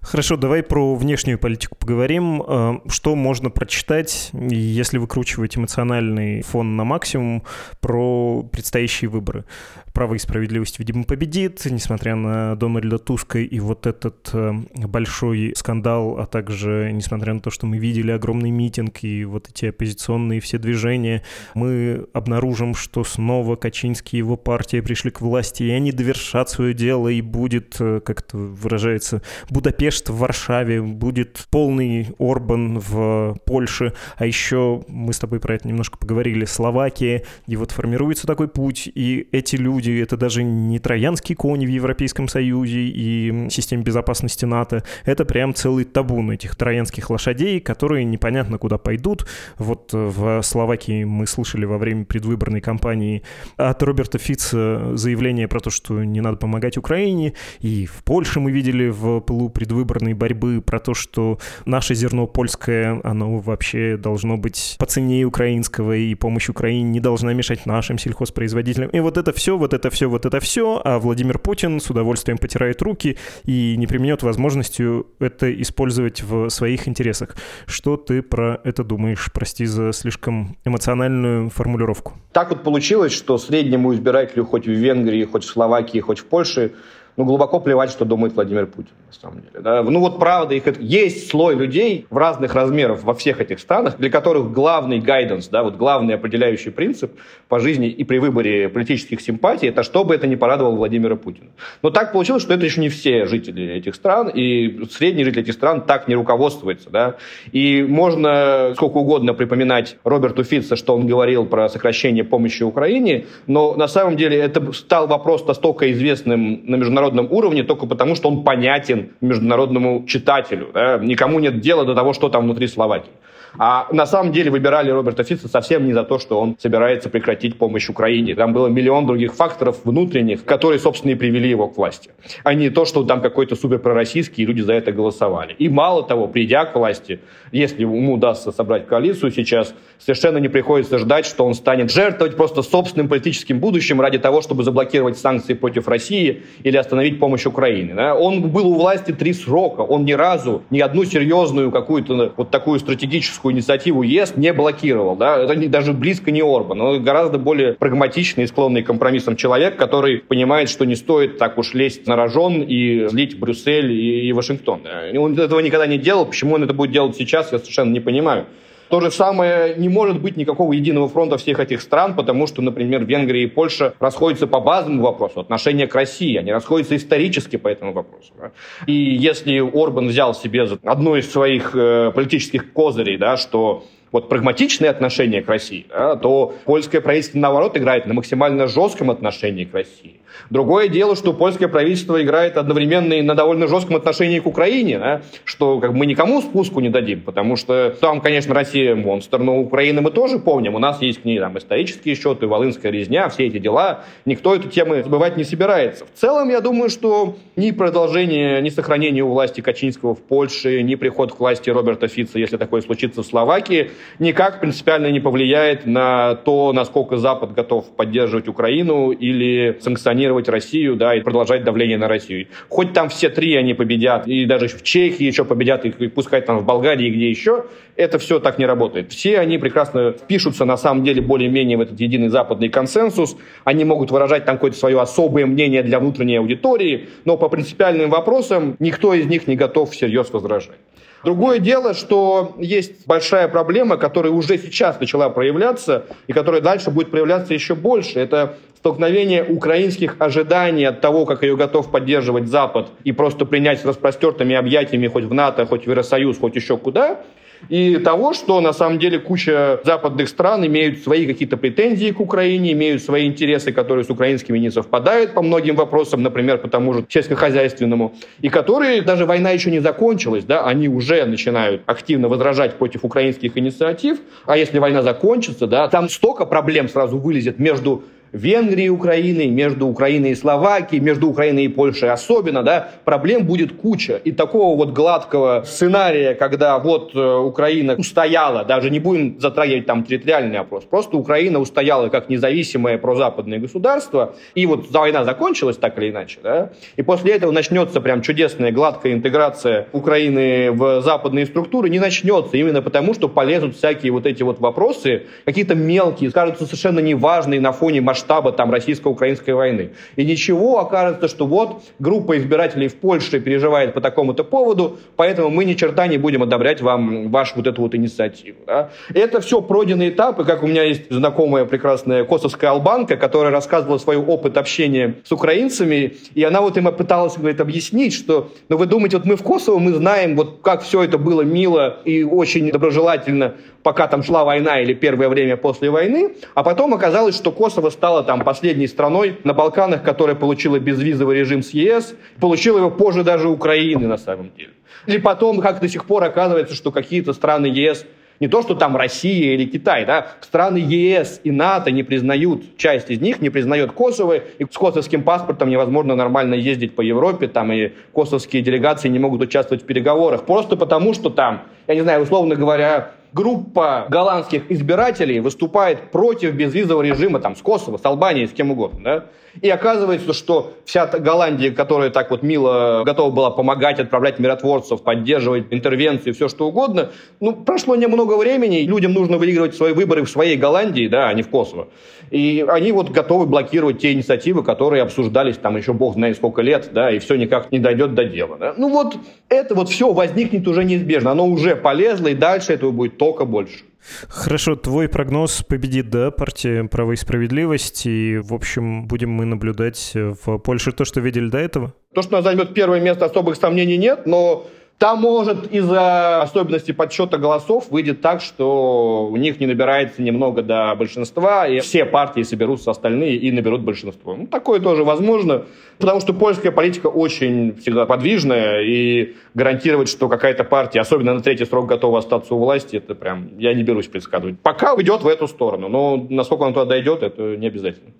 Хорошо, давай про внешнюю политику поговорим. Э, что можно прочитать, если выкручивать эмоциональный фон на максимум, про предстоящие выборы? Право и справедливость, видимо, победит, несмотря на Дональда Туска и вот этот э, большой скандал, а также несмотря на то, что мы видели огромный митинг и вот эти оппозиционные все движения, мы обнаружим, что снова Качинский и его партия пришли к власти, и они довершат свое дело, и будет, э, как это выражается, Будапешт в Варшаве, будет полный Орбан в Польше, а еще мы с тобой про это немножко поговорили, Словакия, и вот формируется такой путь, и эти люди, это даже не троянские кони в Европейском Союзе и системе безопасности НАТО, это прям целый табун этих троянских лошадей, которые непонятно куда пойдут. Вот в Словакии мы слышали во время предвыборной кампании от Роберта Фица заявление про то, что не надо помогать Украине, и в Польше мы видели в предвыборной предвыборной борьбы про то, что наше зерно польское, оно вообще должно быть по цене украинского, и помощь Украине не должна мешать нашим сельхозпроизводителям. И вот это все, вот это все, вот это все, а Владимир Путин с удовольствием потирает руки и не применет возможностью это использовать в своих интересах. Что ты про это думаешь? Прости за слишком эмоциональную формулировку. Так вот получилось, что среднему избирателю хоть в Венгрии, хоть в Словакии, хоть в Польше ну, глубоко плевать, что думает Владимир Путин, на самом деле. Да? Ну, вот правда, их, есть слой людей в разных размерах во всех этих странах, для которых главный гайденс, да, вот главный определяющий принцип по жизни и при выборе политических симпатий, это чтобы это не порадовало Владимира Путина. Но так получилось, что это еще не все жители этих стран, и средний житель этих стран так не руководствуется. Да? И можно сколько угодно припоминать Роберту Фитца, что он говорил про сокращение помощи Украине, но на самом деле это стал вопрос настолько известным на международном международном уровне только потому, что он понятен международному читателю. Да? Никому нет дела до того, что там внутри Словакии. А на самом деле выбирали Роберта Фица совсем не за то, что он собирается прекратить помощь Украине. Там было миллион других факторов внутренних, которые, собственно, и привели его к власти. А не то, что там какой-то супер пророссийский, и люди за это голосовали. И мало того, придя к власти, если ему удастся собрать коалицию сейчас, совершенно не приходится ждать, что он станет жертвовать просто собственным политическим будущим ради того, чтобы заблокировать санкции против России или остановить помощь Украине. Он был у власти три срока. Он ни разу ни одну серьезную какую-то вот такую стратегическую политическую инициативу ЕС не блокировал. Да? Это не, даже близко не Орбан. Он гораздо более прагматичный и склонный к компромиссам человек, который понимает, что не стоит так уж лезть на рожон и злить Брюссель и, и Вашингтон. Он этого никогда не делал. Почему он это будет делать сейчас, я совершенно не понимаю. То же самое, не может быть никакого единого фронта всех этих стран, потому что, например, Венгрия и Польша расходятся по базовому вопросу, отношения к России, они расходятся исторически по этому вопросу. Да? И если Орбан взял себе одно из своих э, политических козырей, да, что вот прагматичное отношение к России, да, то польское правительство, наоборот, играет на максимально жестком отношении к России. Другое дело, что польское правительство играет одновременно и на довольно жестком отношении к Украине, да, что как бы, мы никому спуску не дадим, потому что там, конечно, Россия монстр, но Украины мы тоже помним, у нас есть к ней там исторические счеты, Волынская резня, все эти дела, никто эту тему забывать не собирается. В целом, я думаю, что ни продолжение, ни сохранение у власти Качинского в Польше, ни приход к власти Роберта Фица, если такое случится в Словакии, никак принципиально не повлияет на то, насколько Запад готов поддерживать Украину или санкционировать санкционировать Россию, да, и продолжать давление на Россию. Хоть там все три они победят, и даже в Чехии еще победят, и пускай там в Болгарии, где еще, это все так не работает. Все они прекрасно впишутся, на самом деле, более-менее в этот единый западный консенсус. Они могут выражать там какое-то свое особое мнение для внутренней аудитории, но по принципиальным вопросам никто из них не готов всерьез возражать. Другое дело, что есть большая проблема, которая уже сейчас начала проявляться и которая дальше будет проявляться еще больше. Это столкновение украинских ожиданий от того, как ее готов поддерживать Запад и просто принять с распростертыми объятиями хоть в НАТО, хоть в Евросоюз, хоть еще куда, и того, что на самом деле куча западных стран имеют свои какие-то претензии к Украине, имеют свои интересы, которые с украинскими не совпадают по многим вопросам, например, по тому же сельскохозяйственному, и которые, даже война еще не закончилась, да, они уже начинают активно возражать против украинских инициатив, а если война закончится, да, там столько проблем сразу вылезет между Венгрии и Украины, между Украиной и Словакией, между Украиной и Польшей особенно, да, проблем будет куча. И такого вот гладкого сценария, когда вот э, Украина устояла, даже не будем затрагивать там территориальный вопрос, просто Украина устояла как независимое прозападное государство, и вот война закончилась так или иначе, да, и после этого начнется прям чудесная гладкая интеграция Украины в западные структуры, не начнется именно потому, что полезут всякие вот эти вот вопросы, какие-то мелкие, кажутся совершенно неважные на фоне масштаба масштаба там российско-украинской войны. И ничего, окажется, что вот группа избирателей в Польше переживает по такому-то поводу, поэтому мы ни черта не будем одобрять вам вашу вот эту вот инициативу. Да? Это все пройденные этапы, как у меня есть знакомая прекрасная косовская албанка, которая рассказывала свой опыт общения с украинцами, и она вот им пыталась говорит, объяснить, что, ну вы думаете, вот мы в Косово, мы знаем, вот как все это было мило и очень доброжелательно пока там шла война или первое время после войны, а потом оказалось, что Косово стало там последней страной на Балканах, которая получила безвизовый режим с ЕС, получила его позже даже Украины на самом деле. И потом, как до сих пор оказывается, что какие-то страны ЕС Не то, что там Россия или Китай, да, страны ЕС и НАТО не признают, часть из них не признает Косово, и с косовским паспортом невозможно нормально ездить по Европе, там и косовские делегации не могут участвовать в переговорах, просто потому что там, я не знаю, условно говоря, группа голландских избирателей выступает против безвизового режима там, с Косово, с Албанией, с кем угодно. Да? И оказывается, что вся Голландия, которая так вот мило готова была помогать, отправлять миротворцев, поддерживать интервенции, все что угодно, ну, прошло немного времени, людям нужно выигрывать свои выборы в своей Голландии, да, а не в Косово. И они вот готовы блокировать те инициативы, которые обсуждались там еще бог знает сколько лет, да, и все никак не дойдет до дела. Да? Ну вот это вот все возникнет уже неизбежно, оно уже полезло, и дальше этого будет только больше. Хорошо, твой прогноз победит, да, партия «Право и справедливость», и, в общем, будем мы наблюдать в Польше то, что видели до этого? То, что она займет первое место, особых сомнений нет, но там может из-за особенностей подсчета голосов выйдет так, что у них не набирается немного до большинства, и все партии соберутся остальные и наберут большинство. Ну, такое тоже возможно, потому что польская политика очень всегда подвижная, и гарантировать, что какая-то партия, особенно на третий срок, готова остаться у власти, это прям я не берусь предсказывать. Пока идет в эту сторону, но насколько он туда дойдет, это не обязательно.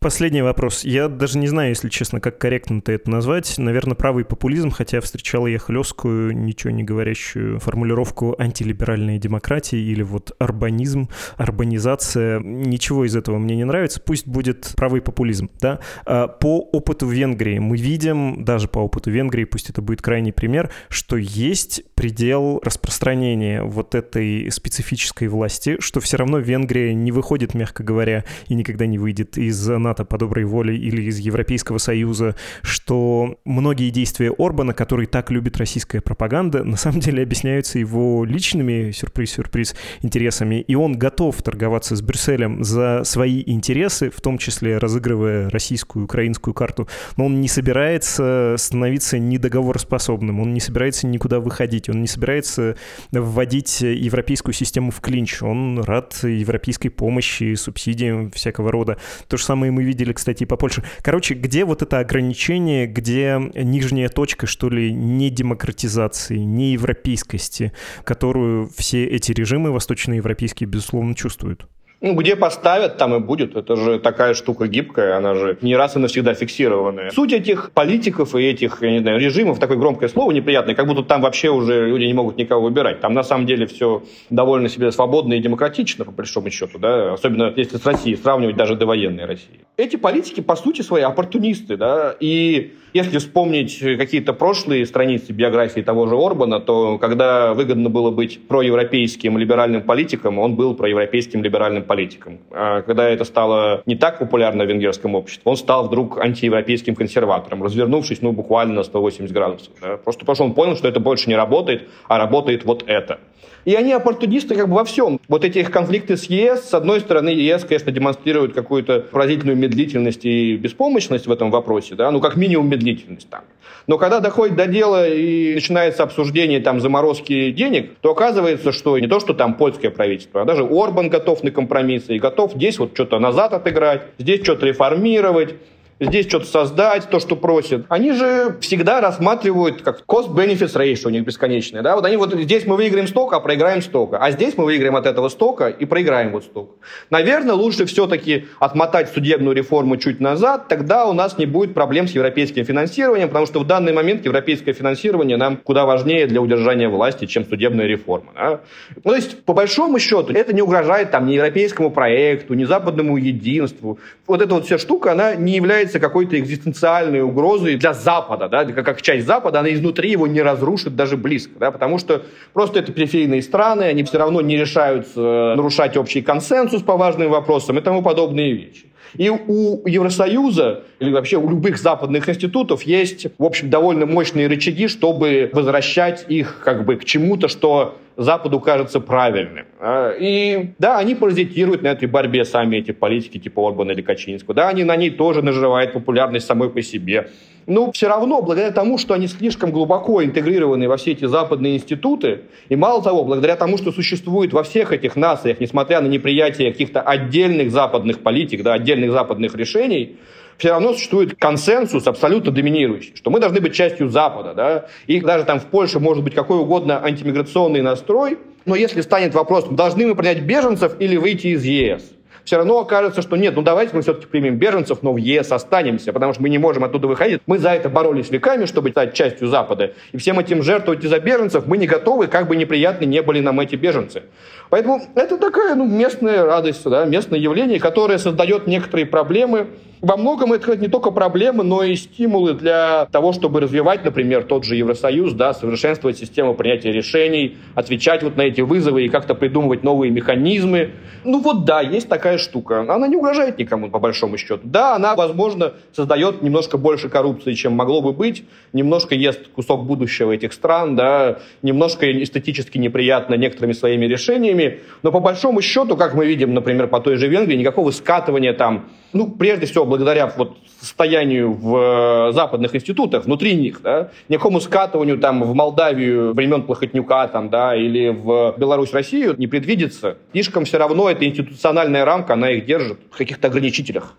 Последний вопрос. Я даже не знаю, если честно, как корректно ты это назвать. Наверное, правый популизм, хотя встречал я хлесткую ничего не говорящую формулировку антилиберальная демократия или вот арбанизм, арбанизация. Ничего из этого мне не нравится. Пусть будет правый популизм. Да? А по опыту Венгрии мы видим, даже по опыту Венгрии, пусть это будет крайний пример, что есть предел распространения вот этой специфической власти, что все равно Венгрия не выходит, мягко говоря, и никогда не выйдет из НАТО по доброй воле или из Европейского Союза, что многие действия Орбана, который так любит российская пропаганда, на самом деле объясняются его личными, сюрприз-сюрприз, интересами, и он готов торговаться с Брюсселем за свои интересы, в том числе разыгрывая российскую, украинскую карту, но он не собирается становиться недоговороспособным, он не собирается никуда выходить, он не собирается вводить европейскую систему в клинч, он рад европейской помощи, субсидиям всякого рода. То же самое мы видели, кстати, и по Польше. Короче, где вот это ограничение, где нижняя точка, что ли, не демократизация цивилизации, неевропейскости, которую все эти режимы восточноевропейские, безусловно, чувствуют. Ну, где поставят, там и будет. Это же такая штука гибкая, она же не раз и навсегда фиксированная. Суть этих политиков и этих, я не знаю, режимов, такое громкое слово неприятное, как будто там вообще уже люди не могут никого выбирать. Там на самом деле все довольно себе свободно и демократично, по большому счету, да, особенно если с Россией сравнивать даже довоенной России. Эти политики, по сути свои, оппортунисты, да, и если вспомнить какие-то прошлые страницы биографии того же Орбана, то когда выгодно было быть проевропейским либеральным политиком, он был проевропейским либеральным политиком. А когда это стало не так популярно в венгерском обществе, он стал вдруг антиевропейским консерватором, развернувшись ну, буквально на 180 градусов. Да? Просто потому что он понял, что это больше не работает, а работает вот это. И они оппортунисты как бы во всем. Вот эти их конфликты с ЕС, с одной стороны, ЕС, конечно, демонстрирует какую-то поразительную медлительность и беспомощность в этом вопросе, да, ну, как минимум медлительность там. Но когда доходит до дела и начинается обсуждение там заморозки денег, то оказывается, что не то, что там польское правительство, а даже Орбан готов на компромиссы и готов здесь вот что-то назад отыграть, здесь что-то реформировать здесь что-то создать, то, что просят. Они же всегда рассматривают как cost-benefits ratio у них бесконечное. Да? Вот они вот здесь мы выиграем столько, а проиграем столько. А здесь мы выиграем от этого столько и проиграем вот столько. Наверное, лучше все-таки отмотать судебную реформу чуть назад, тогда у нас не будет проблем с европейским финансированием, потому что в данный момент европейское финансирование нам куда важнее для удержания власти, чем судебная реформа. Да? Ну, то есть, по большому счету, это не угрожает там ни европейскому проекту, ни западному единству. Вот эта вот вся штука, она не является является какой-то экзистенциальной угрозой для Запада, да, как часть Запада, она изнутри его не разрушит даже близко, да, потому что просто это периферийные страны, они все равно не решаются нарушать общий консенсус по важным вопросам и тому подобные вещи. И у Евросоюза или вообще у любых западных институтов есть, в общем, довольно мощные рычаги, чтобы возвращать их как бы к чему-то, что Западу кажется правильным. А, и да, они паразитируют на этой борьбе сами эти политики типа Орбана или Качинского. Да, они на ней тоже наживают популярность самой по себе. Но все равно, благодаря тому, что они слишком глубоко интегрированы во все эти западные институты, и мало того, благодаря тому, что существует во всех этих нациях, несмотря на неприятие каких-то отдельных западных политик, да, отдельных западных решений, все равно существует консенсус абсолютно доминирующий, что мы должны быть частью Запада. Да? И даже там в Польше может быть какой угодно антимиграционный настрой, но если станет вопрос, должны мы принять беженцев или выйти из ЕС, все равно окажется, что нет, ну давайте мы все-таки примем беженцев, но в ЕС останемся, потому что мы не можем оттуда выходить. Мы за это боролись веками, чтобы стать частью Запада. И всем этим жертвовать из-за беженцев мы не готовы, как бы неприятны не были нам эти беженцы. Поэтому это такая ну, местная радость, да, местное явление, которое создает некоторые проблемы. Во многом это не только проблемы, но и стимулы для того, чтобы развивать, например, тот же Евросоюз, да, совершенствовать систему принятия решений, отвечать вот на эти вызовы и как-то придумывать новые механизмы. Ну вот да, есть такая штука. Она не угрожает никому, по большому счету. Да, она, возможно, создает немножко больше коррупции, чем могло бы быть, немножко ест кусок будущего этих стран, да, немножко эстетически неприятно некоторыми своими решениями, но по большому счету, как мы видим, например, по той же Венгрии, никакого скатывания там, ну, прежде всего, благодаря вот состоянию в э, западных институтах, внутри них, да, никакому скатыванию там в Молдавию времен Плохотнюка там, да, или в Беларусь, Россию не предвидится. Слишком все равно эта институциональная рамка, она их держит в каких-то ограничителях.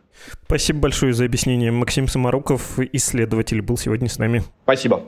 Спасибо большое за объяснение. Максим Самаруков, исследователь, был сегодня с нами. Спасибо.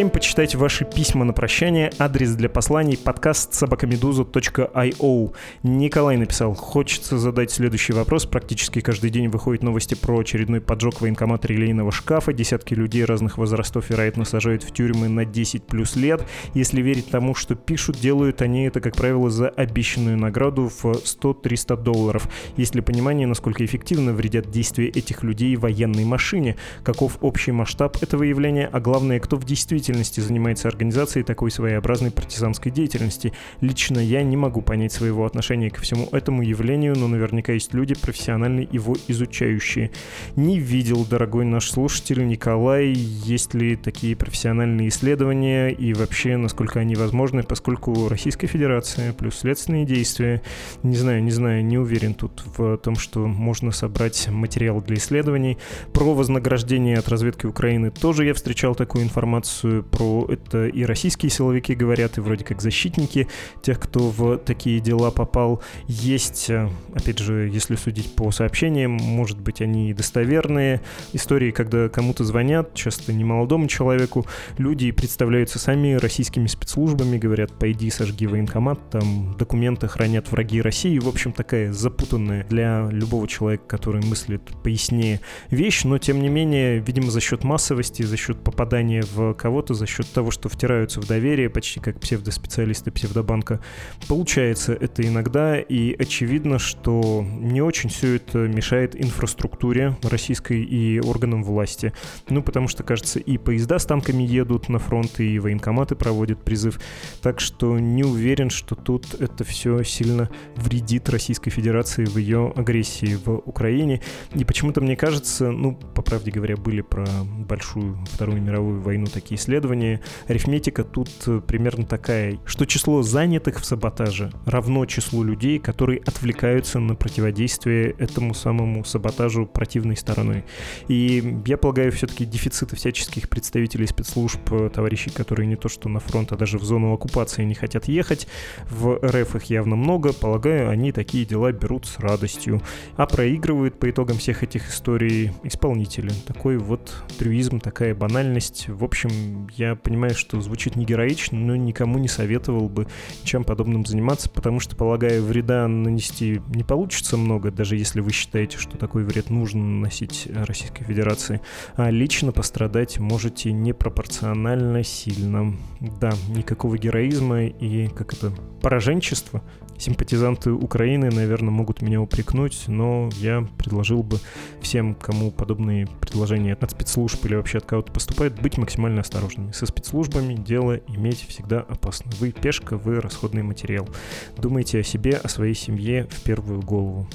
Время почитать ваши письма на прощание. Адрес для посланий подкаст собакамедуза.io. Николай написал, хочется задать следующий вопрос. Практически каждый день выходят новости про очередной поджог военкомата релейного шкафа. Десятки людей разных возрастов, вероятно, сажают в тюрьмы на 10 плюс лет. Если верить тому, что пишут, делают они это, как правило, за обещанную награду в 100-300 долларов. Есть ли понимание, насколько эффективно вредят действия этих людей военной машине? Каков общий масштаб этого явления? А главное, кто в действительности действительности занимается организацией такой своеобразной партизанской деятельности. Лично я не могу понять своего отношения ко всему этому явлению, но наверняка есть люди, профессионально его изучающие. Не видел, дорогой наш слушатель Николай, есть ли такие профессиональные исследования и вообще, насколько они возможны, поскольку Российская Федерация плюс следственные действия, не знаю, не знаю, не уверен тут в том, что можно собрать материал для исследований. Про вознаграждение от разведки Украины тоже я встречал такую информацию, про это и российские силовики говорят, и вроде как защитники тех, кто в такие дела попал. Есть, э, опять же, если судить по сообщениям, может быть, они достоверные. Истории, когда кому-то звонят, часто не молодому человеку, люди представляются сами российскими спецслужбами, говорят, пойди сожги военкомат, там документы хранят враги России. В общем, такая запутанная для любого человека, который мыслит пояснее вещь, но тем не менее, видимо, за счет массовости, за счет попадания в кого кого-то за счет того, что втираются в доверие, почти как псевдоспециалисты псевдобанка. Получается это иногда, и очевидно, что не очень все это мешает инфраструктуре российской и органам власти. Ну, потому что, кажется, и поезда с танками едут на фронт, и военкоматы проводят призыв. Так что не уверен, что тут это все сильно вредит Российской Федерации в ее агрессии в Украине. И почему-то мне кажется, ну, по правде говоря, были про большую Вторую мировую войну такие исследования, исследовании арифметика тут э, примерно такая, что число занятых в саботаже равно числу людей, которые отвлекаются на противодействие этому самому саботажу противной стороной. И я полагаю, все-таки дефициты всяческих представителей спецслужб, э, товарищей, которые не то что на фронт, а даже в зону оккупации не хотят ехать, в РФ их явно много, полагаю, они такие дела берут с радостью. А проигрывают по итогам всех этих историй исполнители. Такой вот трюизм, такая банальность. В общем, я понимаю, что звучит не героично, но никому не советовал бы чем подобным заниматься, потому что, полагаю, вреда нанести не получится много, даже если вы считаете, что такой вред нужно наносить Российской Федерации, а лично пострадать можете непропорционально сильно. Да, никакого героизма и, как это, пораженчества симпатизанты Украины, наверное, могут меня упрекнуть, но я предложил бы всем, кому подобные предложения от спецслужб или вообще от кого-то поступают, быть максимально осторожными. Со спецслужбами дело иметь всегда опасно. Вы пешка, вы расходный материал. Думайте о себе, о своей семье в первую голову.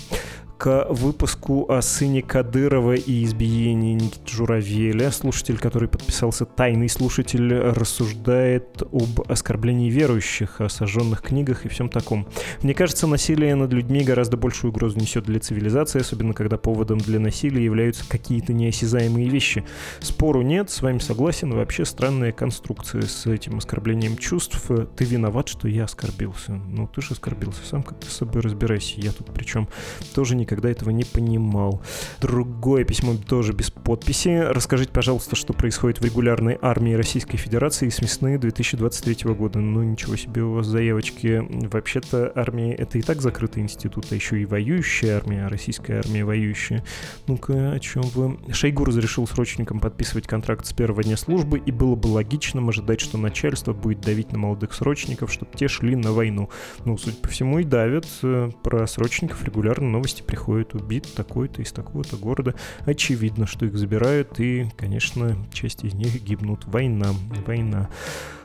К выпуску о сыне Кадырова и избиении Никиты Журавеля. Слушатель, который подписался «Тайный слушатель», рассуждает об оскорблении верующих, о сожженных книгах и всем таком. Мне кажется, насилие над людьми гораздо большую угрозу несет для цивилизации, особенно когда поводом для насилия являются какие-то неосязаемые вещи. Спору нет, с вами согласен. Вообще странная конструкция с этим оскорблением чувств. Ты виноват, что я оскорбился. Ну, ты же оскорбился. Сам как ты с собой разбирайся. Я тут причем тоже никогда этого не понимал. Другое письмо тоже без подписи. Расскажите, пожалуйста, что происходит в регулярной армии Российской Федерации с весны 2023 года. Ну, ничего себе у вас заявочки. Вообще-то армия — это и так закрытый институт, а еще и воюющая армия, а российская армия воюющая. Ну-ка, о чем вы? Шойгу разрешил срочникам подписывать контракт с первого дня службы, и было бы логичным ожидать, что начальство будет давить на молодых срочников, чтобы те шли на войну. Ну, судя по всему, и давят. Э, про срочников регулярно новости приходят. Убит такой-то из такого-то города. Очевидно, что их забирают, и, конечно, часть из них гибнут. Война, война.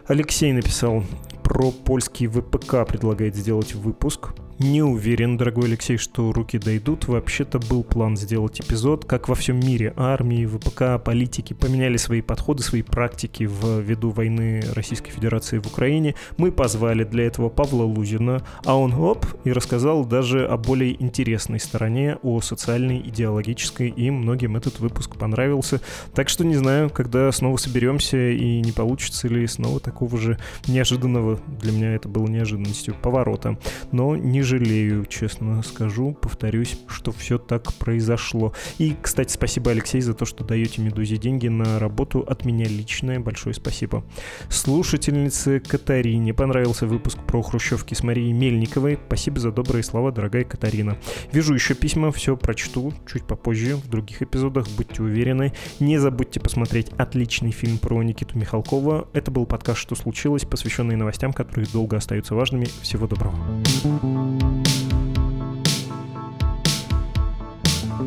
Алексей написал про польский ВПК, предлагает сделать выпуск. Не уверен, дорогой Алексей, что руки дойдут. Вообще-то был план сделать эпизод, как во всем мире армии, ВПК, политики поменяли свои подходы, свои практики в виду войны Российской Федерации в Украине. Мы позвали для этого Павла Лузина, а он оп и рассказал даже о более интересной стороне, о социальной, идеологической, и многим этот выпуск понравился. Так что не знаю, когда снова соберемся и не получится ли снова такого же неожиданного, для меня это было неожиданностью, поворота. Но не жалею, честно скажу, повторюсь, что все так произошло. И, кстати, спасибо, Алексей, за то, что даете Медузе деньги на работу. От меня личное большое спасибо. Слушательнице Катарине понравился выпуск про хрущевки с Марией Мельниковой. Спасибо за добрые слова, дорогая Катарина. Вижу еще письма, все прочту чуть попозже в других эпизодах, будьте уверены. Не забудьте посмотреть отличный фильм про Никиту Михалкова. Это был подкаст «Что случилось?», посвященный новостям, которые долго остаются важными. Всего доброго. thank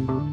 you